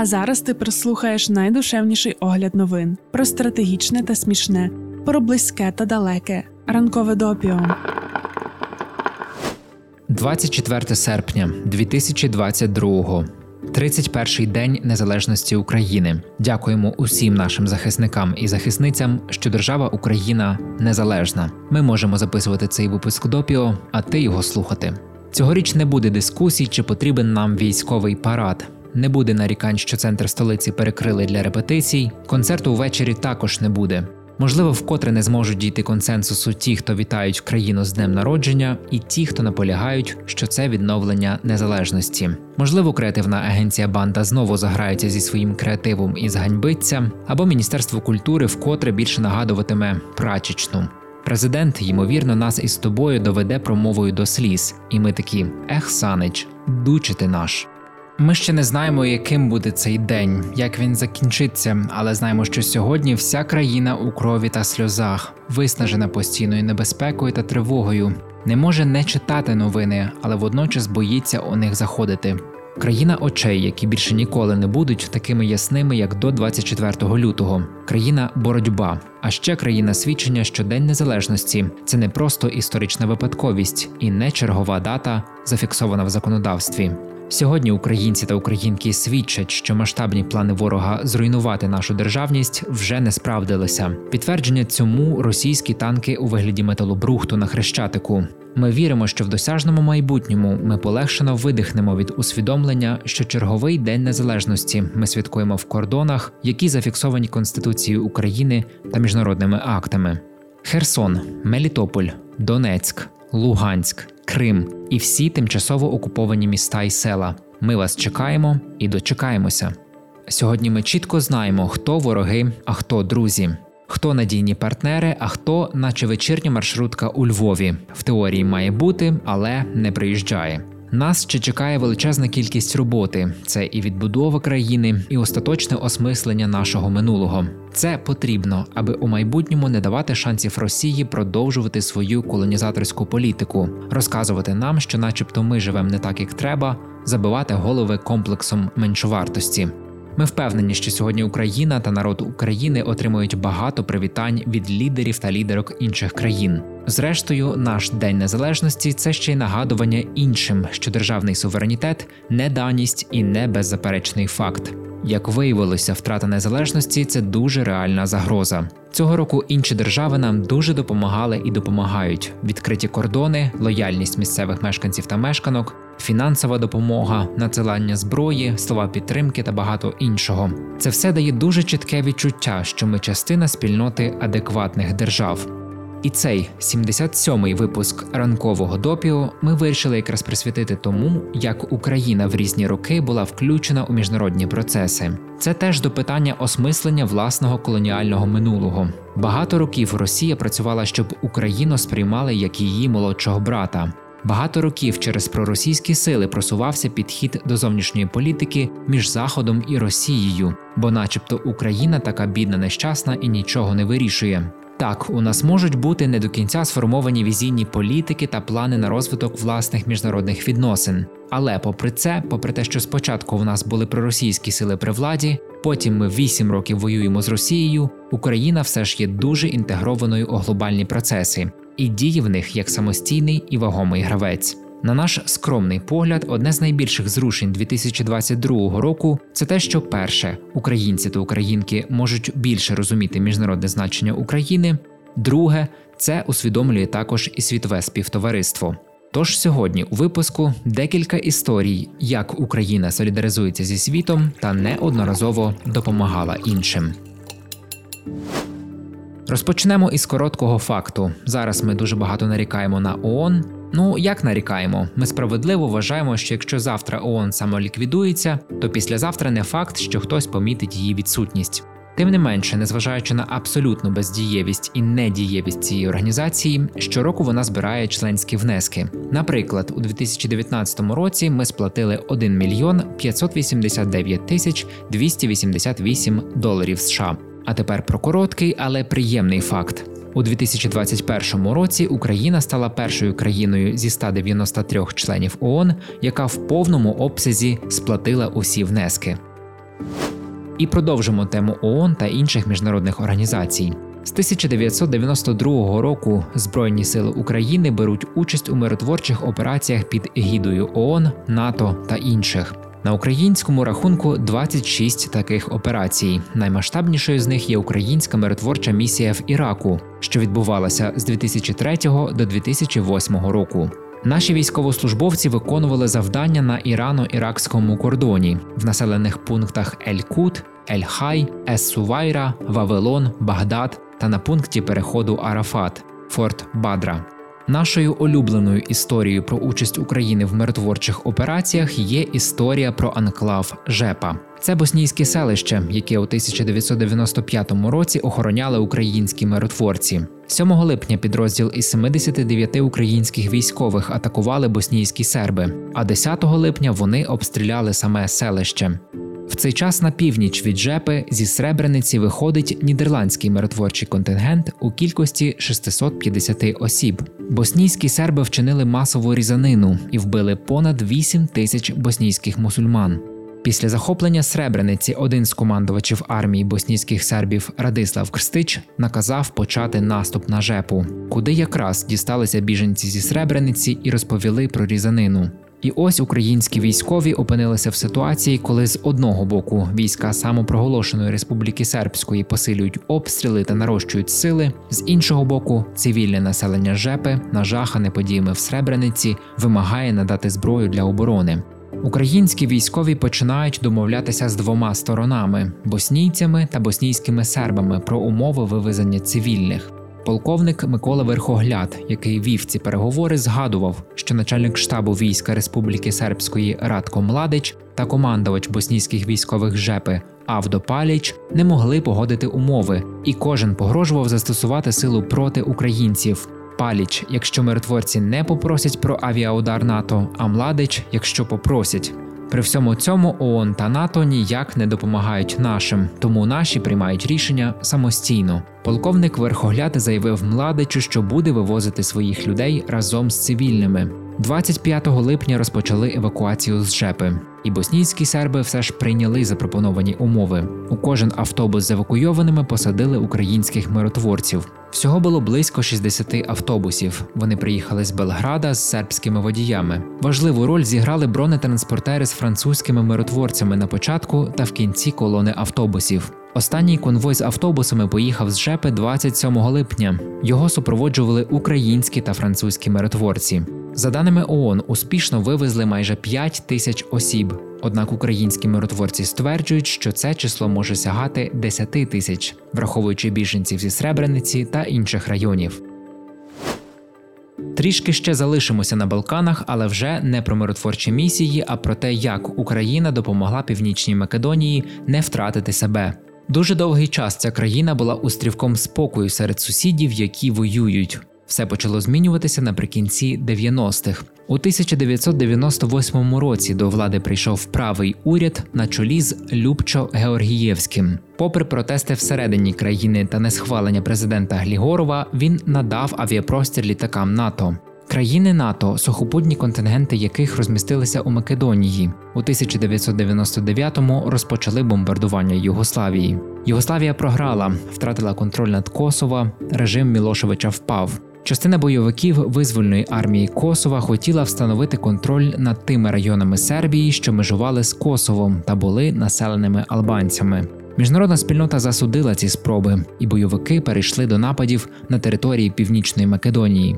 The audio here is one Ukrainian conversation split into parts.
А зараз ти прослухаєш найдушевніший огляд новин про стратегічне та смішне, про близьке та далеке. Ранкове допіо. 24 серпня 2022 31-й день незалежності України. Дякуємо усім нашим захисникам і захисницям, що держава Україна незалежна. Ми можемо записувати цей випуск допіо, а ти його слухати. Цьогоріч не буде дискусій, чи потрібен нам військовий парад. Не буде нарікань, що центр столиці перекрили для репетицій. Концерту ввечері також не буде. Можливо, вкотре не зможуть дійти консенсусу ті, хто вітають країну з днем народження, і ті, хто наполягають, що це відновлення незалежності. Можливо, креативна агенція банда знову заграється зі своїм креативом і зганьбиться, або Міністерство культури вкотре більше нагадуватиме прачечну. Президент, ймовірно, нас із тобою доведе промовою до сліз, і ми такі ех, санич, дучити наш. Ми ще не знаємо, яким буде цей день, як він закінчиться, але знаємо, що сьогодні вся країна у крові та сльозах, виснажена постійною небезпекою та тривогою, не може не читати новини, але водночас боїться у них заходити. Країна очей, які більше ніколи не будуть такими ясними, як до 24 лютого, країна боротьба, а ще країна свідчення, що День Незалежності це не просто історична випадковість і не чергова дата, зафіксована в законодавстві. Сьогодні українці та українки свідчать, що масштабні плани ворога зруйнувати нашу державність вже не справдилися. Підтвердження цьому російські танки у вигляді металобрухту на хрещатику. Ми віримо, що в досяжному майбутньому ми полегшено видихнемо від усвідомлення, що черговий день незалежності ми святкуємо в кордонах, які зафіксовані Конституцією України та міжнародними актами. Херсон, Мелітополь, Донецьк, Луганськ. Крим і всі тимчасово окуповані міста і села. Ми вас чекаємо і дочекаємося. Сьогодні ми чітко знаємо, хто вороги, а хто друзі, хто надійні партнери, а хто, наче вечірня маршрутка у Львові, в теорії має бути, але не приїжджає. Нас ще чекає величезна кількість роботи: це і відбудова країни, і остаточне осмислення нашого минулого. Це потрібно, аби у майбутньому не давати шансів Росії продовжувати свою колонізаторську політику, розказувати нам, що, начебто, ми живемо не так, як треба, забивати голови комплексом меншовартості. Ми впевнені, що сьогодні Україна та народ України отримують багато привітань від лідерів та лідерок інших країн. Зрештою, наш день незалежності це ще й нагадування іншим, що державний суверенітет не даність і не беззаперечний факт. Як виявилося, втрата незалежності це дуже реальна загроза. Цього року інші держави нам дуже допомагали і допомагають: відкриті кордони, лояльність місцевих мешканців та мешканок, фінансова допомога, надсилання зброї, слова підтримки та багато іншого. Це все дає дуже чітке відчуття, що ми частина спільноти адекватних держав. І цей 77-й випуск ранкового допіо ми вирішили якраз присвятити тому, як Україна в різні роки була включена у міжнародні процеси. Це теж до питання осмислення власного колоніального минулого. Багато років Росія працювала, щоб Україну сприймали як її молодшого брата. Багато років через проросійські сили просувався підхід до зовнішньої політики між Заходом і Росією, бо, начебто, Україна така бідна, нещасна і нічого не вирішує. Так, у нас можуть бути не до кінця сформовані візійні політики та плани на розвиток власних міжнародних відносин. Але попри це, попри те, що спочатку в нас були проросійські сили при владі, потім ми вісім років воюємо з Росією, Україна все ж є дуже інтегрованою у глобальні процеси і діє в них як самостійний і вагомий гравець. На наш скромний погляд, одне з найбільших зрушень 2022 року це те, що перше українці та українки можуть більше розуміти міжнародне значення України. Друге, це усвідомлює також і світове співтовариство. Тож сьогодні у випуску декілька історій, як Україна солідаризується зі світом та неодноразово допомагала іншим. Розпочнемо із короткого факту. Зараз ми дуже багато нарікаємо на ООН, Ну як нарікаємо, ми справедливо вважаємо, що якщо завтра ООН самоліквідується, то післязавтра не факт, що хтось помітить її відсутність. Тим не менше, незважаючи на абсолютну бездієвість і недієвість цієї організації, щороку вона збирає членські внески. Наприклад, у 2019 році ми сплатили 1 мільйон 589 тисяч 288 доларів США. А тепер про короткий, але приємний факт. У 2021 році Україна стала першою країною зі 193 членів ООН, яка в повному обсязі сплатила усі внески. І продовжимо тему ООН та інших міжнародних організацій. З 1992 року Збройні сили України беруть участь у миротворчих операціях під егідою ООН, НАТО та інших. На українському рахунку 26 таких операцій. Наймасштабнішою з них є українська миротворча місія в Іраку, що відбувалася з 2003 до 2008 року. Наші військовослужбовці виконували завдання на ірано-іракському кордоні в населених пунктах Ель-Кут, Ель-Хай, Ес-Сувайра, Вавилон, Багдад та на пункті переходу Арафат Форт Бадра. Нашою улюбленою історією про участь України в миротворчих операціях є історія про анклав Жепа. Це боснійське селище, яке у 1995 році охороняли українські миротворці. 7 липня підрозділ із 79 українських військових атакували боснійські серби, а 10 липня вони обстріляли саме селище. В цей час на північ від Жепи зі Сребрениці виходить нідерландський миротворчий контингент у кількості 650 осіб. Боснійські серби вчинили масову різанину і вбили понад 8 тисяч боснійських мусульман. Після захоплення Сребрениці один з командувачів армії боснійських сербів Радислав Крстич наказав почати наступ на Жепу, куди якраз дісталися біженці зі Сребрениці і розповіли про різанину. І ось українські військові опинилися в ситуації, коли з одного боку війська самопроголошеної республіки Сербської посилюють обстріли та нарощують сили, з іншого боку, цивільне населення Жепи, нажахане подіями в Сребрениці, вимагає надати зброю для оборони. Українські військові починають домовлятися з двома сторонами боснійцями та боснійськими сербами про умови вивезення цивільних. Полковник Микола Верхогляд, який вів ці переговори, згадував, що начальник штабу війська Республіки Сербської Радко Младич та командувач боснійських військових ЖЕПи Авдо Паліч не могли погодити умови, і кожен погрожував застосувати силу проти українців. Паліч, якщо миротворці не попросять про авіаудар НАТО, а Младич, якщо попросять. При всьому цьому ООН та НАТО ніяк не допомагають нашим, тому наші приймають рішення самостійно. Полковник Верхогляд заявив Младичу, що буде вивозити своїх людей разом з цивільними. 25 липня розпочали евакуацію з Жепи, і боснійські серби все ж прийняли запропоновані умови. У кожен автобус з евакуйованими посадили українських миротворців. Всього було близько 60 автобусів. Вони приїхали з Белграда з сербськими водіями. Важливу роль зіграли бронетранспортери з французькими миротворцями на початку та в кінці колони автобусів. Останній конвой з автобусами поїхав з Жепи 27 липня. Його супроводжували українські та французькі миротворці. За даними ООН, успішно вивезли майже 5 тисяч осіб. Однак українські миротворці стверджують, що це число може сягати 10 тисяч, враховуючи біженців зі Сребрениці та інших районів. Трішки ще залишимося на Балканах, але вже не про миротворчі місії, а про те, як Україна допомогла Північній Македонії не втратити себе. Дуже довгий час ця країна була острівком спокою серед сусідів, які воюють. Все почало змінюватися наприкінці 90-х. У 1998 році до влади прийшов правий уряд на чолі з Любчо Георгієвським. Попри протести всередині країни та несхвалення президента Глігорова, він надав авіапростір літакам НАТО. Країни НАТО, сухопутні контингенти яких розмістилися у Македонії, у 1999-му розпочали бомбардування Югославії. Югославія програла, втратила контроль над Косово, режим Мілошевича впав. Частина бойовиків визвольної армії Косова хотіла встановити контроль над тими районами Сербії, що межували з Косовом та були населеними албанцями. Міжнародна спільнота засудила ці спроби, і бойовики перейшли до нападів на території Північної Македонії.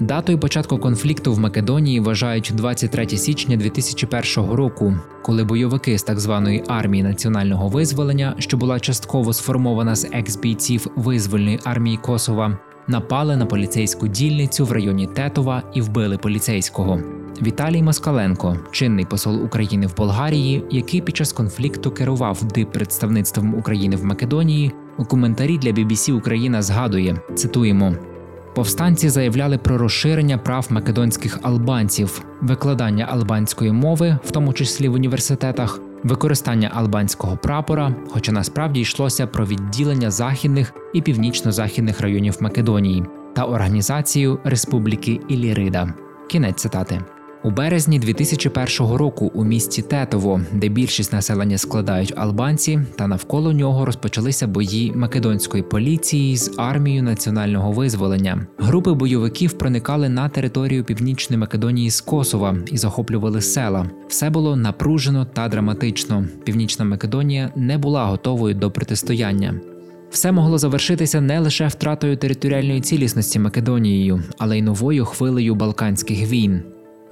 Датою початку конфлікту в Македонії вважають 23 січня 2001 року, коли бойовики з так званої армії національного визволення, що була частково сформована з екс-бійців визвольної армії Косова, напали на поліцейську дільницю в районі Тетова і вбили поліцейського. Віталій Москаленко, чинний посол України в Болгарії, який під час конфлікту керував диппредставництвом України в Македонії, у коментарі для BBC Україна згадує: цитуємо. Повстанці заявляли про розширення прав македонських албанців, викладання албанської мови, в тому числі в університетах, використання албанського прапора, хоча насправді йшлося про відділення західних і північно-західних районів Македонії та організацію Республіки Ілірида. Кінець цитати. У березні 2001 року у місті Тетово, де більшість населення складають албанці, та навколо нього розпочалися бої македонської поліції з армією національного визволення. Групи бойовиків проникали на територію північної Македонії з Косова і захоплювали села. Все було напружено та драматично. Північна Македонія не була готовою до протистояння. Все могло завершитися не лише втратою територіальної цілісності Македонією, але й новою хвилею Балканських війн.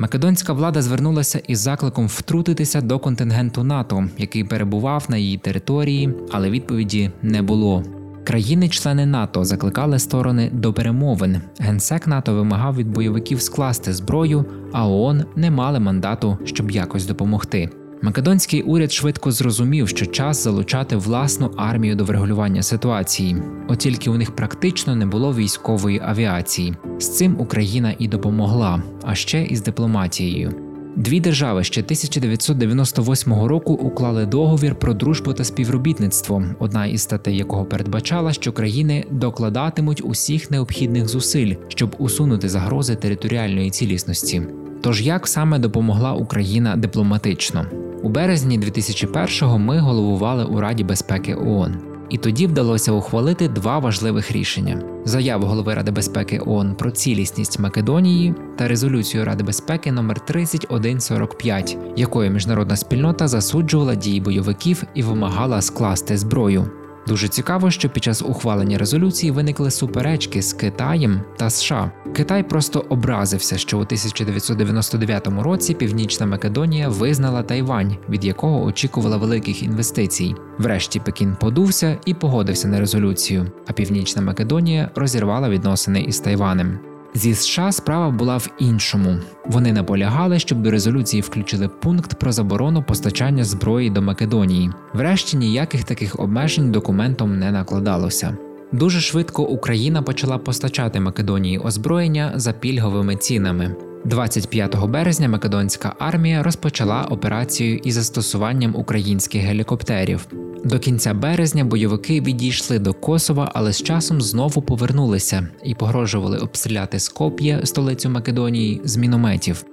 Македонська влада звернулася із закликом втрутитися до контингенту НАТО, який перебував на її території, але відповіді не було. Країни-члени НАТО закликали сторони до перемовин. Генсек НАТО вимагав від бойовиків скласти зброю, а ООН не мали мандату, щоб якось допомогти. Македонський уряд швидко зрозумів, що час залучати власну армію до врегулювання ситуації, от тільки у них практично не було військової авіації. З цим Україна і допомогла, а ще із дипломатією. Дві держави ще 1998 року уклали договір про дружбу та співробітництво, одна із статей якого передбачала, що країни докладатимуть усіх необхідних зусиль, щоб усунути загрози територіальної цілісності. Тож як саме допомогла Україна дипломатично? У березні 2001-го ми головували у Раді безпеки ООН. І тоді вдалося ухвалити два важливих рішення: заяву голови Ради безпеки ООН про цілісність Македонії та резолюцію Ради безпеки номер 3145, якою міжнародна спільнота засуджувала дії бойовиків і вимагала скласти зброю. Дуже цікаво, що під час ухвалення резолюції виникли суперечки з Китаєм та США. Китай просто образився, що у 1999 році Північна Македонія визнала Тайвань, від якого очікувала великих інвестицій. Врешті Пекін подувся і погодився на резолюцію, а Північна Македонія розірвала відносини із Тайванем. Зі США справа була в іншому. Вони наполягали, щоб до резолюції включили пункт про заборону постачання зброї до Македонії. Врешті ніяких таких обмежень документом не накладалося. Дуже швидко Україна почала постачати Македонії озброєння за пільговими цінами. 25 березня Македонська армія розпочала операцію із застосуванням українських гелікоптерів. До кінця березня бойовики відійшли до Косова, але з часом знову повернулися і погрожували обстріляти Скоп'є, столицю Македонії, з мінометів.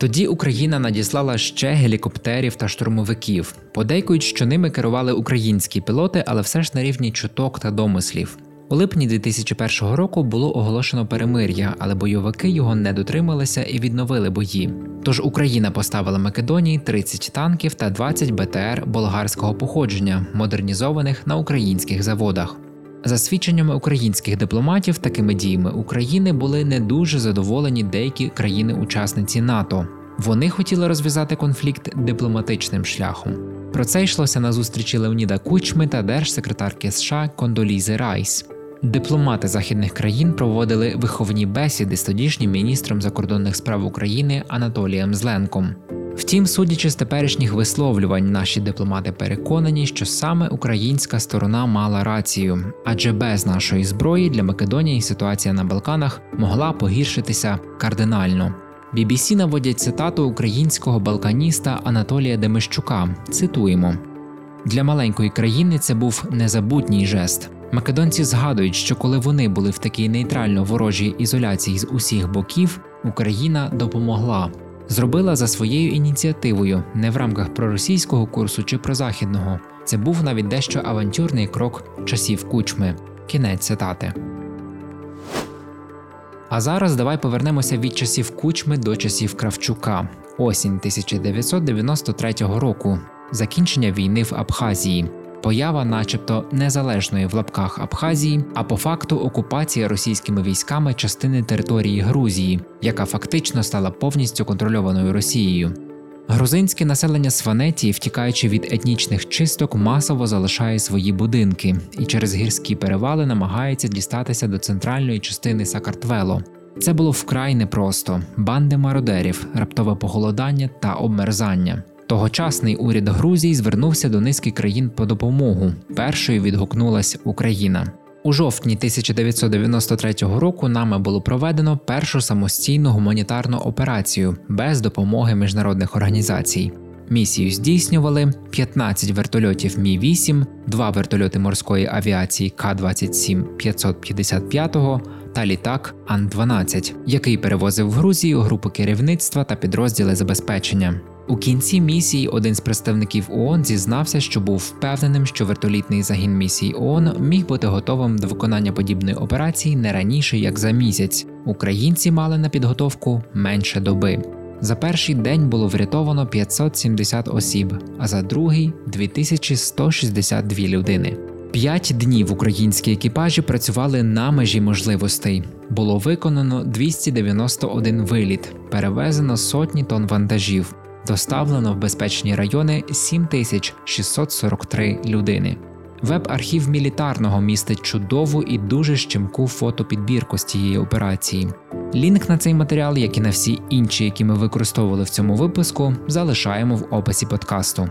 Тоді Україна надіслала ще гелікоптерів та штурмовиків. Подейкують, що ними керували українські пілоти, але все ж на рівні чуток та домислів. У липні 2001 року було оголошено перемир'я, але бойовики його не дотрималися і відновили бої. Тож Україна поставила Македонії 30 танків та 20 БТР болгарського походження, модернізованих на українських заводах. За свідченнями українських дипломатів, такими діями України були не дуже задоволені деякі країни-учасниці НАТО. Вони хотіли розв'язати конфлікт дипломатичним шляхом. Про це йшлося на зустрічі Леоніда Кучми та держсекретарки США Кондолізи Райс. Дипломати західних країн проводили виховні бесіди з тодішнім міністром закордонних справ України Анатолієм Зленком. Втім, судячи з теперішніх висловлювань, наші дипломати переконані, що саме українська сторона мала рацію, адже без нашої зброї для Македонії ситуація на Балканах могла погіршитися кардинально. BBC наводять цитату українського балканіста Анатолія Демищука. Цитуємо: для маленької країни це був незабутній жест. Македонці згадують, що коли вони були в такій нейтрально ворожій ізоляції з усіх боків, Україна допомогла, зробила за своєю ініціативою, не в рамках проросійського курсу чи прозахідного. Це був навіть дещо авантюрний крок часів кучми. Кінець цитати. А зараз давай повернемося від часів кучми до часів Кравчука, осінь 1993 року, закінчення війни в Абхазії поява, начебто, незалежної в лапках Абхазії, а по факту окупація російськими військами частини території Грузії, яка фактично стала повністю контрольованою Росією. Грузинське населення Сванетії, втікаючи від етнічних чисток, масово залишає свої будинки і через гірські перевали намагається дістатися до центральної частини Сакартвело. Це було вкрай непросто: банди мародерів, раптове похолодання та обмерзання. Тогочасний уряд Грузії звернувся до низки країн по допомогу. Першою відгукнулася Україна. У жовтні 1993 року нами було проведено першу самостійну гуманітарну операцію без допомоги міжнародних організацій. Місію здійснювали 15 вертольотів Мі 8 2 вертольоти морської авіації К-27 555 та літак Ан-12, який перевозив в Грузію групу керівництва та підрозділи забезпечення. У кінці місії один з представників ООН зізнався, що був впевненим, що вертолітний загін місії ООН міг бути готовим до виконання подібної операції не раніше як за місяць. Українці мали на підготовку менше доби. За перший день було врятовано 570 осіб, а за другий 2162 людини. П'ять днів українські екіпажі працювали на межі можливостей. Було виконано 291 виліт, перевезено сотні тонн вантажів, доставлено в безпечні райони 7643 людини. Веб-архів мілітарного містить чудову і дуже щемку фотопідбірку з цієї операції. Лінк на цей матеріал, як і на всі інші, які ми використовували в цьому випуску, залишаємо в описі подкасту.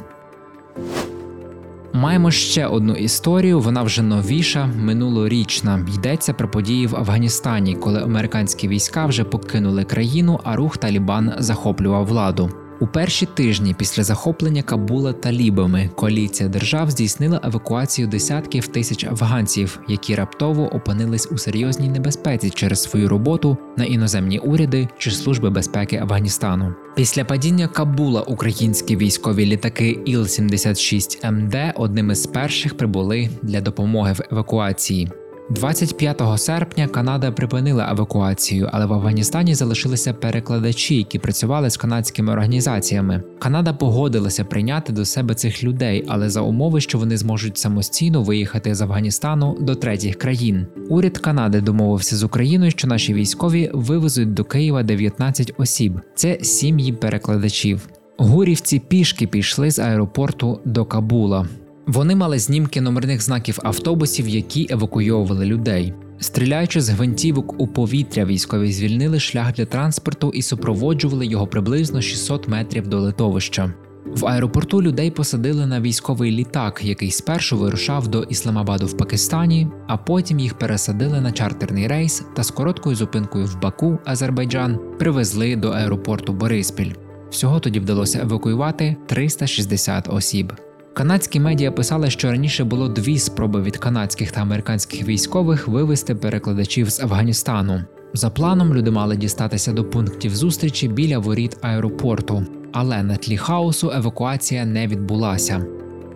Маємо ще одну історію, вона вже новіша, минулорічна. Йдеться про події в Афганістані, коли американські війська вже покинули країну, а рух Талібан захоплював владу. У перші тижні після захоплення Кабула талібами коаліція держав здійснила евакуацію десятків тисяч афганців, які раптово опинились у серйозній небезпеці через свою роботу на іноземні уряди чи служби безпеки Афганістану. Після падіння Кабула українські військові літаки Іл-76 МД одними з перших прибули для допомоги в евакуації. 25 серпня Канада припинила евакуацію, але в Афганістані залишилися перекладачі, які працювали з канадськими організаціями. Канада погодилася прийняти до себе цих людей, але за умови, що вони зможуть самостійно виїхати з Афганістану до третіх країн. Уряд Канади домовився з Україною, що наші військові вивезуть до Києва 19 осіб. Це сім'ї перекладачів. Гурівці пішки пішли з аеропорту до Кабула. Вони мали знімки номерних знаків автобусів, які евакуйовували людей. Стріляючи з гвинтівок у повітря, військові звільнили шлях для транспорту і супроводжували його приблизно 600 метрів до литовища. В аеропорту людей посадили на військовий літак, який спершу вирушав до Ісламабаду в Пакистані, а потім їх пересадили на чартерний рейс та з короткою зупинкою в Баку, Азербайджан, привезли до аеропорту Бориспіль. Всього тоді вдалося евакуювати 360 осіб. Канадські медіа писали, що раніше було дві спроби від канадських та американських військових вивести перекладачів з Афганістану. За планом люди мали дістатися до пунктів зустрічі біля воріт аеропорту, але на тлі хаосу евакуація не відбулася.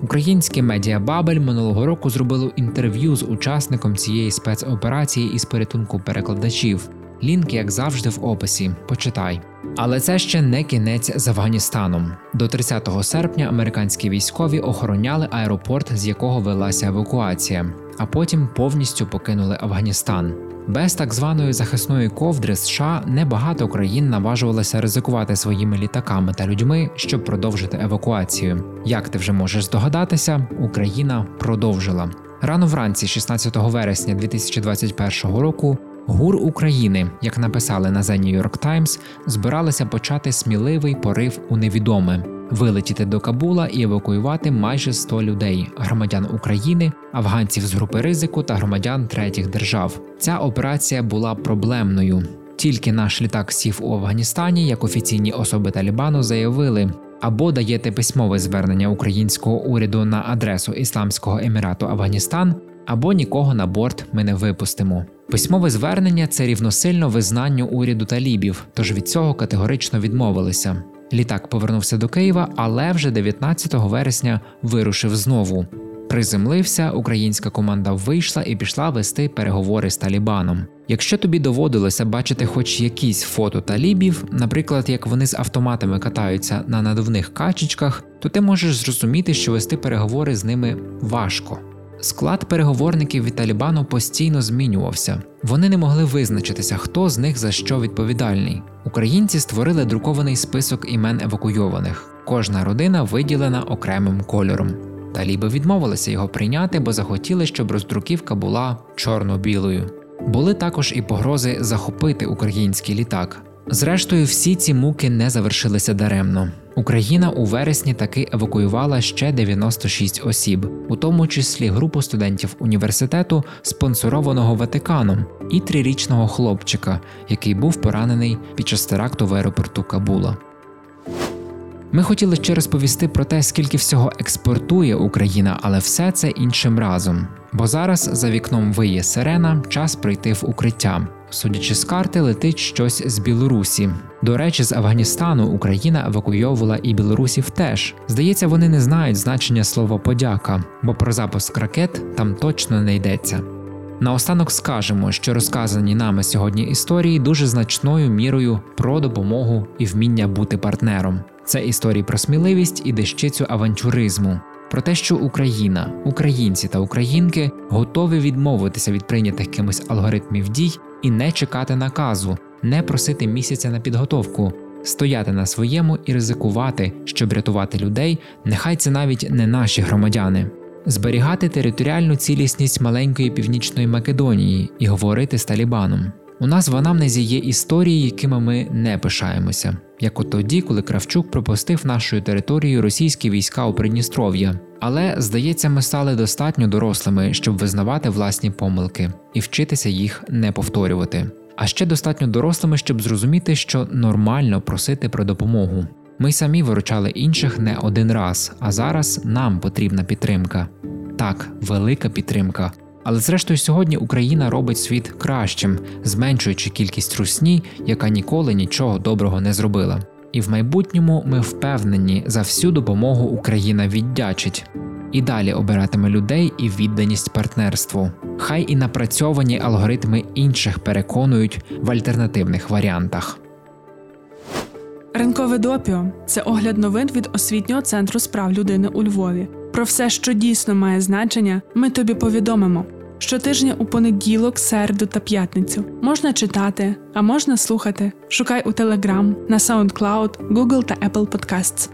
Українське медіа Бабель минулого року зробило інтерв'ю з учасником цієї спецоперації із порятунку перекладачів. Лінк, як завжди, в описі. Почитай. Але це ще не кінець з Афганістаном. До 30 серпня американські військові охороняли аеропорт, з якого велася евакуація, а потім повністю покинули Афганістан. Без так званої захисної ковдри США небагато країн наважувалися ризикувати своїми літаками та людьми, щоб продовжити евакуацію. Як ти вже можеш здогадатися, Україна продовжила. Рано вранці, 16 вересня 2021 року, ГУР України, як написали на The New York Times, збиралися почати сміливий порив у невідоме, вилетіти до Кабула і евакуювати майже 100 людей, громадян України, афганців з групи ризику та громадян третіх держав. Ця операція була проблемною. Тільки наш літак сів у Афганістані, як офіційні особи Талібану заявили. Або даєте письмове звернення українського уряду на адресу Ісламського Емірату Афганістан, або нікого на борт ми не випустимо. Письмове звернення це рівносильно визнанню уряду талібів, тож від цього категорично відмовилися. Літак повернувся до Києва, але вже 19 вересня вирушив знову. Приземлився, українська команда вийшла і пішла вести переговори з Талібаном. Якщо тобі доводилося бачити хоч якісь фото талібів, наприклад, як вони з автоматами катаються на надувних качечках, то ти можеш зрозуміти, що вести переговори з ними важко. Склад переговорників від Талібану постійно змінювався. Вони не могли визначитися, хто з них за що відповідальний. Українці створили друкований список імен евакуйованих. Кожна родина виділена окремим кольором. Таліби відмовилися його прийняти, бо захотіли, щоб роздруківка була чорно-білою. Були також і погрози захопити український літак. Зрештою, всі ці муки не завершилися даремно. Україна у вересні таки евакуювала ще 96 осіб, у тому числі групу студентів університету, спонсорованого Ватиканом, і трирічного хлопчика, який був поранений під час теракту в аеропорту Кабула. Ми хотіли ще розповісти про те, скільки всього експортує Україна, але все це іншим разом. Бо зараз за вікном виє сирена, час прийти в укриття. Судячи з карти, летить щось з Білорусі. До речі, з Афганістану Україна евакуйовувала і білорусів теж. Здається, вони не знають значення слова подяка, бо про запуск ракет там точно не йдеться. Наостанок скажемо, що розказані нами сьогодні історії дуже значною мірою про допомогу і вміння бути партнером. Це історії про сміливість і дещицю авантюризму, про те, що Україна, українці та українки готові відмовитися від прийнятих кимось алгоритмів дій і не чекати наказу, не просити місяця на підготовку, стояти на своєму і ризикувати, щоб рятувати людей, нехай це навіть не наші громадяни. Зберігати територіальну цілісність маленької північної Македонії і говорити з Талібаном. У нас в анамнезі є історії, якими ми не пишаємося, як от тоді, коли Кравчук пропустив нашою територією російські війська у Придністров'я. Але здається, ми стали достатньо дорослими, щоб визнавати власні помилки і вчитися їх не повторювати. А ще достатньо дорослими, щоб зрозуміти, що нормально просити про допомогу. Ми самі виручали інших не один раз, а зараз нам потрібна підтримка. Так, велика підтримка. Але зрештою, сьогодні Україна робить світ кращим, зменшуючи кількість русні, яка ніколи нічого доброго не зробила. І в майбутньому ми впевнені, за всю допомогу Україна віддячить і далі обиратиме людей і відданість партнерству. Хай і напрацьовані алгоритми інших переконують в альтернативних варіантах. Ранкове допіо це огляд новин від освітнього центру справ людини у Львові. Про все, що дійсно має значення, ми тобі повідомимо. Щотижня у понеділок, середу та п'ятницю можна читати, а можна слухати. Шукай у Telegram, на SoundCloud, Google та Apple Podcasts.